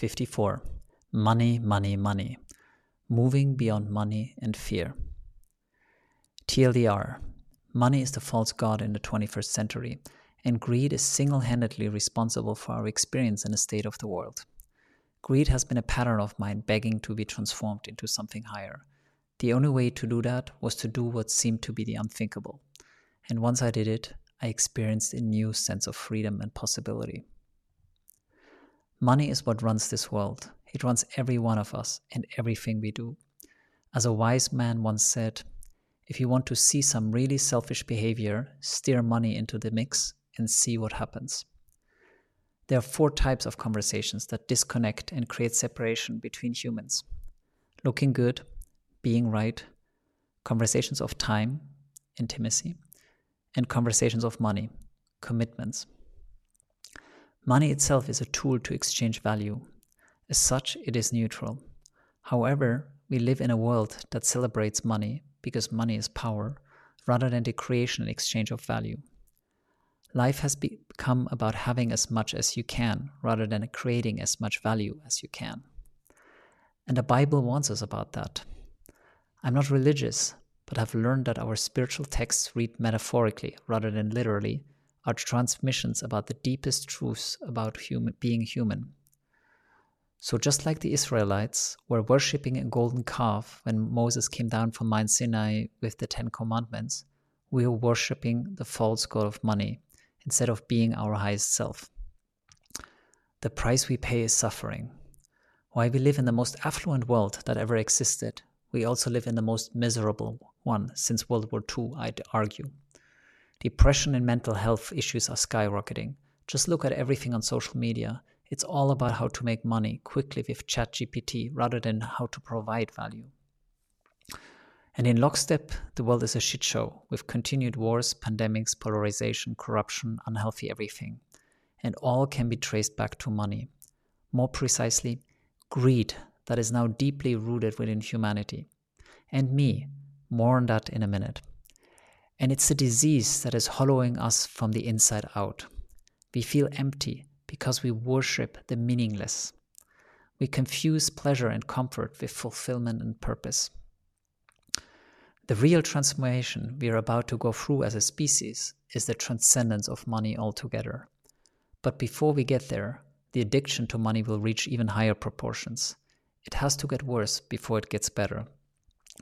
54. Money, money, money. Moving beyond money and fear. TLDR Money is the false god in the 21st century, and greed is single handedly responsible for our experience in the state of the world. Greed has been a pattern of mine begging to be transformed into something higher. The only way to do that was to do what seemed to be the unthinkable. And once I did it, I experienced a new sense of freedom and possibility. Money is what runs this world. It runs every one of us and everything we do. As a wise man once said, if you want to see some really selfish behavior, steer money into the mix and see what happens. There are four types of conversations that disconnect and create separation between humans looking good, being right, conversations of time, intimacy, and conversations of money, commitments. Money itself is a tool to exchange value. As such, it is neutral. However, we live in a world that celebrates money because money is power rather than the creation and exchange of value. Life has become about having as much as you can rather than creating as much value as you can. And the Bible warns us about that. I'm not religious, but have learned that our spiritual texts read metaphorically rather than literally are transmissions about the deepest truths about human, being human. So, just like the Israelites were worshipping a golden calf when Moses came down from Mount Sinai with the Ten Commandments, we are worshipping the false god of money instead of being our highest self. The price we pay is suffering. While we live in the most affluent world that ever existed, we also live in the most miserable one since World War II, I'd argue. Depression and mental health issues are skyrocketing. Just look at everything on social media. It's all about how to make money quickly with ChatGPT rather than how to provide value. And in lockstep, the world is a shit show with continued wars, pandemics, polarization, corruption, unhealthy everything. And all can be traced back to money. More precisely, greed that is now deeply rooted within humanity. And me, more on that in a minute. And it's a disease that is hollowing us from the inside out. We feel empty because we worship the meaningless. We confuse pleasure and comfort with fulfillment and purpose. The real transformation we are about to go through as a species is the transcendence of money altogether. But before we get there, the addiction to money will reach even higher proportions. It has to get worse before it gets better.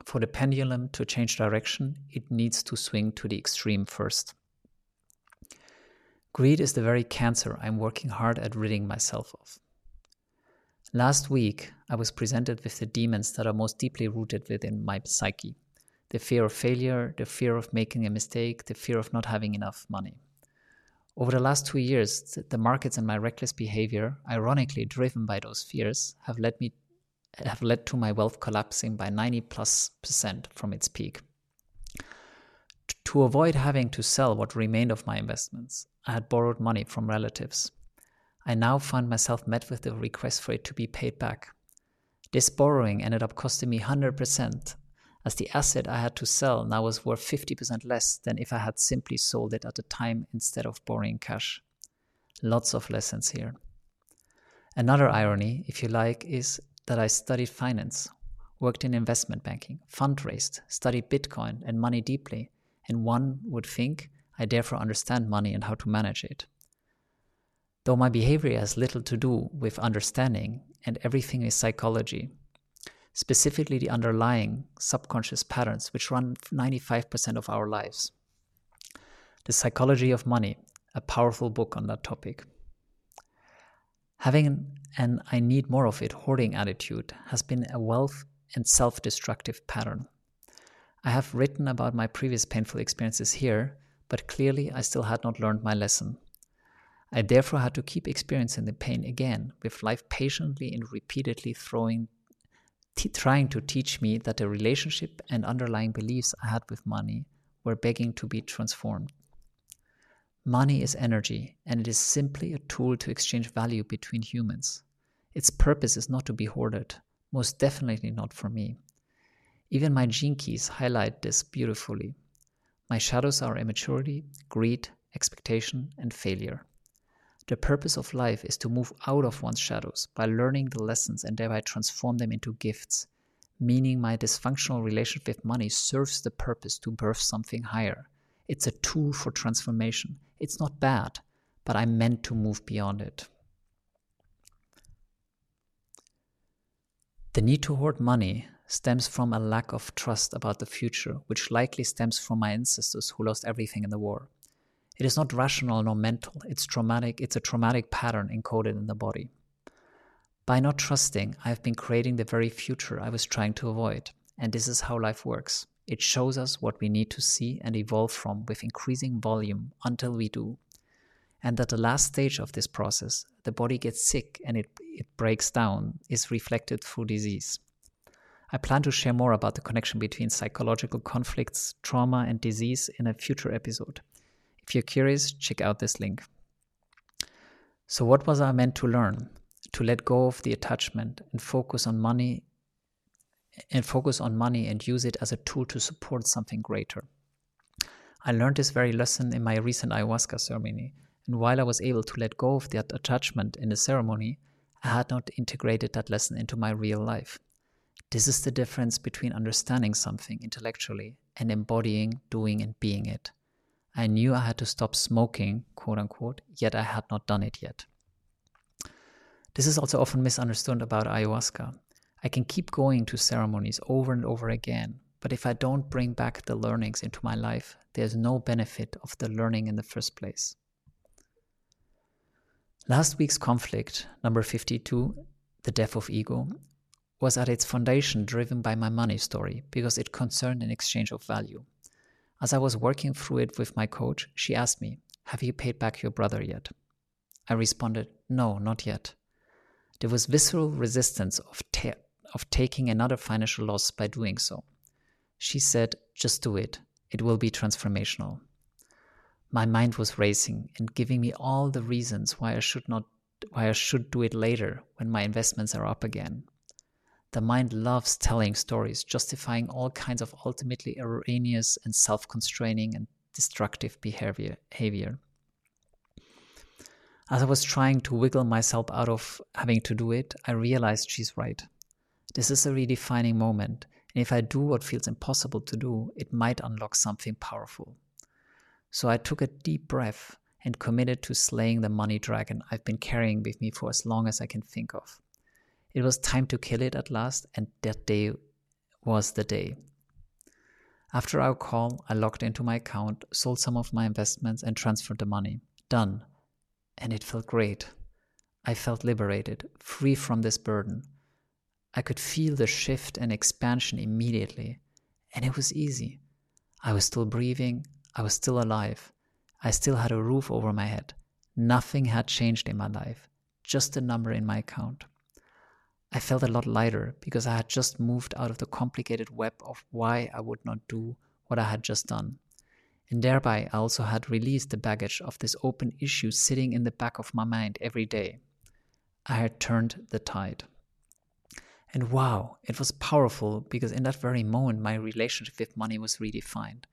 For the pendulum to change direction, it needs to swing to the extreme first. Greed is the very cancer I'm working hard at ridding myself of. Last week, I was presented with the demons that are most deeply rooted within my psyche the fear of failure, the fear of making a mistake, the fear of not having enough money. Over the last two years, the markets and my reckless behavior, ironically driven by those fears, have led me have led to my wealth collapsing by 90 plus percent from its peak. To avoid having to sell what remained of my investments, I had borrowed money from relatives. I now find myself met with the request for it to be paid back. This borrowing ended up costing me 100%, as the asset I had to sell now was worth 50% less than if I had simply sold it at the time instead of borrowing cash. Lots of lessons here. Another irony, if you like, is that I studied finance, worked in investment banking, fundraised, studied Bitcoin and money deeply, and one would think I therefore understand money and how to manage it. Though my behavior has little to do with understanding and everything is psychology, specifically the underlying subconscious patterns which run 95% of our lives. The Psychology of Money, a powerful book on that topic. Having an I need more of it hoarding attitude has been a wealth and self destructive pattern. I have written about my previous painful experiences here, but clearly I still had not learned my lesson. I therefore had to keep experiencing the pain again, with life patiently and repeatedly throwing, t- trying to teach me that the relationship and underlying beliefs I had with money were begging to be transformed. Money is energy, and it is simply a tool to exchange value between humans. Its purpose is not to be hoarded, most definitely not for me. Even my gene keys highlight this beautifully. My shadows are immaturity, greed, expectation, and failure. The purpose of life is to move out of one's shadows by learning the lessons and thereby transform them into gifts. Meaning, my dysfunctional relationship with money serves the purpose to birth something higher. It's a tool for transformation. It's not bad, but I'm meant to move beyond it. The need to hoard money stems from a lack of trust about the future, which likely stems from my ancestors who lost everything in the war. It is not rational nor mental, it's traumatic, it's a traumatic pattern encoded in the body. By not trusting, I have been creating the very future I was trying to avoid. And this is how life works. It shows us what we need to see and evolve from with increasing volume until we do. And that the last stage of this process, the body gets sick and it, it breaks down, is reflected through disease. I plan to share more about the connection between psychological conflicts, trauma, and disease in a future episode. If you're curious, check out this link. So, what was I meant to learn? To let go of the attachment and focus on money and focus on money and use it as a tool to support something greater. I learned this very lesson in my recent ayahuasca ceremony, and while I was able to let go of that attachment in the ceremony, I had not integrated that lesson into my real life. This is the difference between understanding something intellectually and embodying, doing, and being it. I knew I had to stop smoking, quote unquote, yet I had not done it yet. This is also often misunderstood about ayahuasca. I can keep going to ceremonies over and over again, but if I don't bring back the learnings into my life, there's no benefit of the learning in the first place. Last week's conflict, number 52, the death of ego, was at its foundation driven by my money story because it concerned an exchange of value. As I was working through it with my coach, she asked me, Have you paid back your brother yet? I responded, No, not yet. There was visceral resistance of, ta- of taking another financial loss by doing so. She said, Just do it. It will be transformational. My mind was racing and giving me all the reasons why I should not why I should do it later when my investments are up again. The mind loves telling stories, justifying all kinds of ultimately erroneous and self constraining and destructive behavior. behavior. As I was trying to wiggle myself out of having to do it, I realized she's right. This is a redefining moment, and if I do what feels impossible to do, it might unlock something powerful. So I took a deep breath and committed to slaying the money dragon I've been carrying with me for as long as I can think of. It was time to kill it at last, and that day was the day. After our call, I logged into my account, sold some of my investments, and transferred the money. Done. And it felt great. I felt liberated, free from this burden. I could feel the shift and expansion immediately, and it was easy. I was still breathing, I was still alive, I still had a roof over my head. Nothing had changed in my life, just a number in my account. I felt a lot lighter because I had just moved out of the complicated web of why I would not do what I had just done. And thereby, I also had released the baggage of this open issue sitting in the back of my mind every day. I had turned the tide. And wow, it was powerful because in that very moment, my relationship with money was redefined.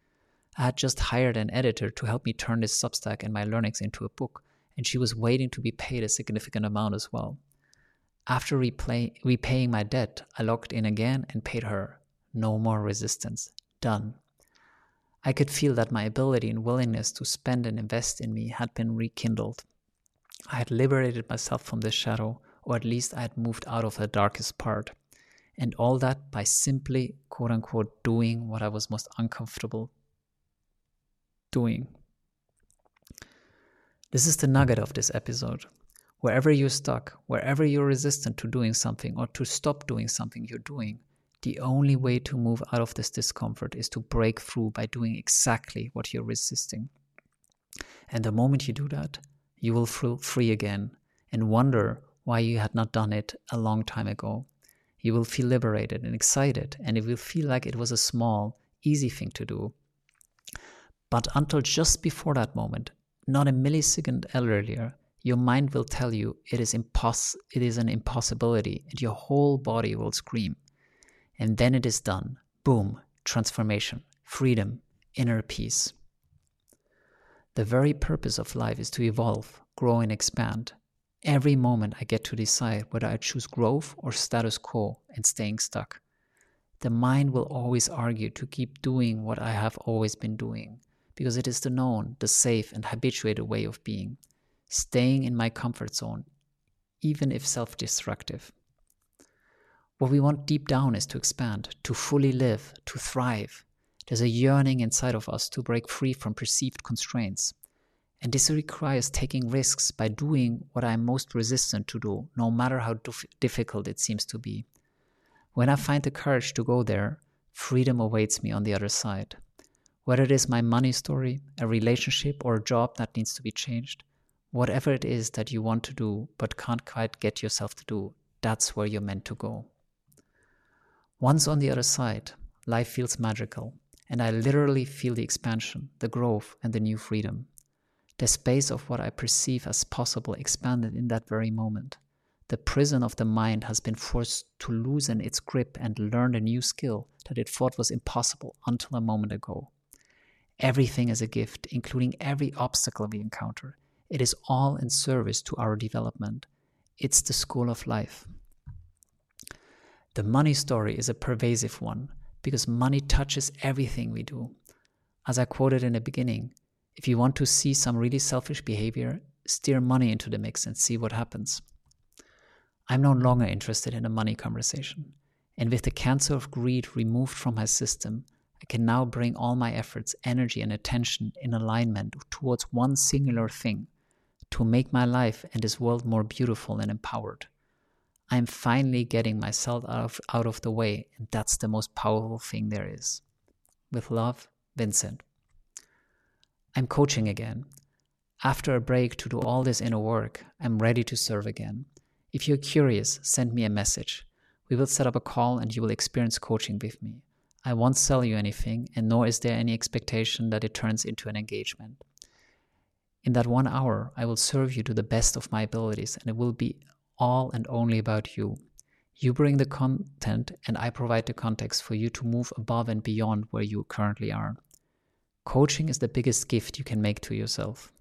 I had just hired an editor to help me turn this Substack and my learnings into a book, and she was waiting to be paid a significant amount as well. After replay, repaying my debt, I logged in again and paid her. No more resistance. Done. I could feel that my ability and willingness to spend and invest in me had been rekindled. I had liberated myself from this shadow, or at least I had moved out of the darkest part. And all that by simply, quote unquote, doing what I was most uncomfortable doing. This is the nugget of this episode. Wherever you're stuck, wherever you're resistant to doing something or to stop doing something you're doing, the only way to move out of this discomfort is to break through by doing exactly what you're resisting. And the moment you do that, you will feel free again and wonder why you had not done it a long time ago. You will feel liberated and excited, and it will feel like it was a small, easy thing to do. But until just before that moment, not a millisecond earlier, your mind will tell you it is impos- it is an impossibility and your whole body will scream and then it is done boom transformation freedom inner peace The very purpose of life is to evolve, grow, and expand. Every moment I get to decide whether I choose growth or status quo and staying stuck. The mind will always argue to keep doing what I have always been doing, because it is the known, the safe, and habituated way of being, staying in my comfort zone, even if self destructive. What we want deep down is to expand, to fully live, to thrive. There's a yearning inside of us to break free from perceived constraints. And this requires taking risks by doing what I'm most resistant to do, no matter how difficult it seems to be. When I find the courage to go there, freedom awaits me on the other side. Whether it is my money story, a relationship, or a job that needs to be changed, whatever it is that you want to do but can't quite get yourself to do, that's where you're meant to go. Once on the other side, life feels magical, and I literally feel the expansion, the growth, and the new freedom. The space of what I perceive as possible expanded in that very moment. The prison of the mind has been forced to loosen its grip and learn a new skill that it thought was impossible until a moment ago. Everything is a gift, including every obstacle we encounter. It is all in service to our development. It's the school of life. The money story is a pervasive one because money touches everything we do. As I quoted in the beginning, if you want to see some really selfish behavior, steer money into the mix and see what happens. I'm no longer interested in a money conversation. And with the cancer of greed removed from my system, I can now bring all my efforts, energy, and attention in alignment towards one singular thing to make my life and this world more beautiful and empowered. I'm finally getting myself out of, out of the way, and that's the most powerful thing there is. With love, Vincent. I'm coaching again. After a break to do all this inner work, I'm ready to serve again. If you're curious, send me a message. We will set up a call and you will experience coaching with me. I won't sell you anything, and nor is there any expectation that it turns into an engagement. In that one hour, I will serve you to the best of my abilities, and it will be all and only about you. You bring the content, and I provide the context for you to move above and beyond where you currently are. Coaching is the biggest gift you can make to yourself.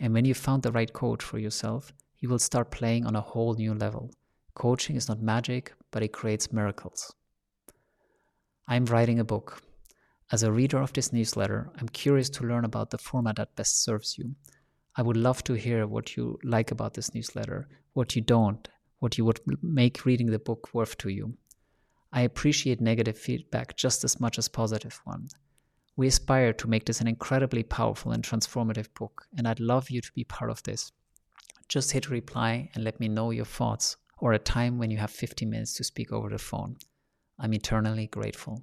And when you found the right coach for yourself, you will start playing on a whole new level. Coaching is not magic, but it creates miracles. I'm writing a book. As a reader of this newsletter, I'm curious to learn about the format that best serves you. I would love to hear what you like about this newsletter, what you don't, what you would make reading the book worth to you. I appreciate negative feedback just as much as positive one. We aspire to make this an incredibly powerful and transformative book, and I'd love you to be part of this. Just hit reply and let me know your thoughts or a time when you have 15 minutes to speak over the phone. I'm eternally grateful.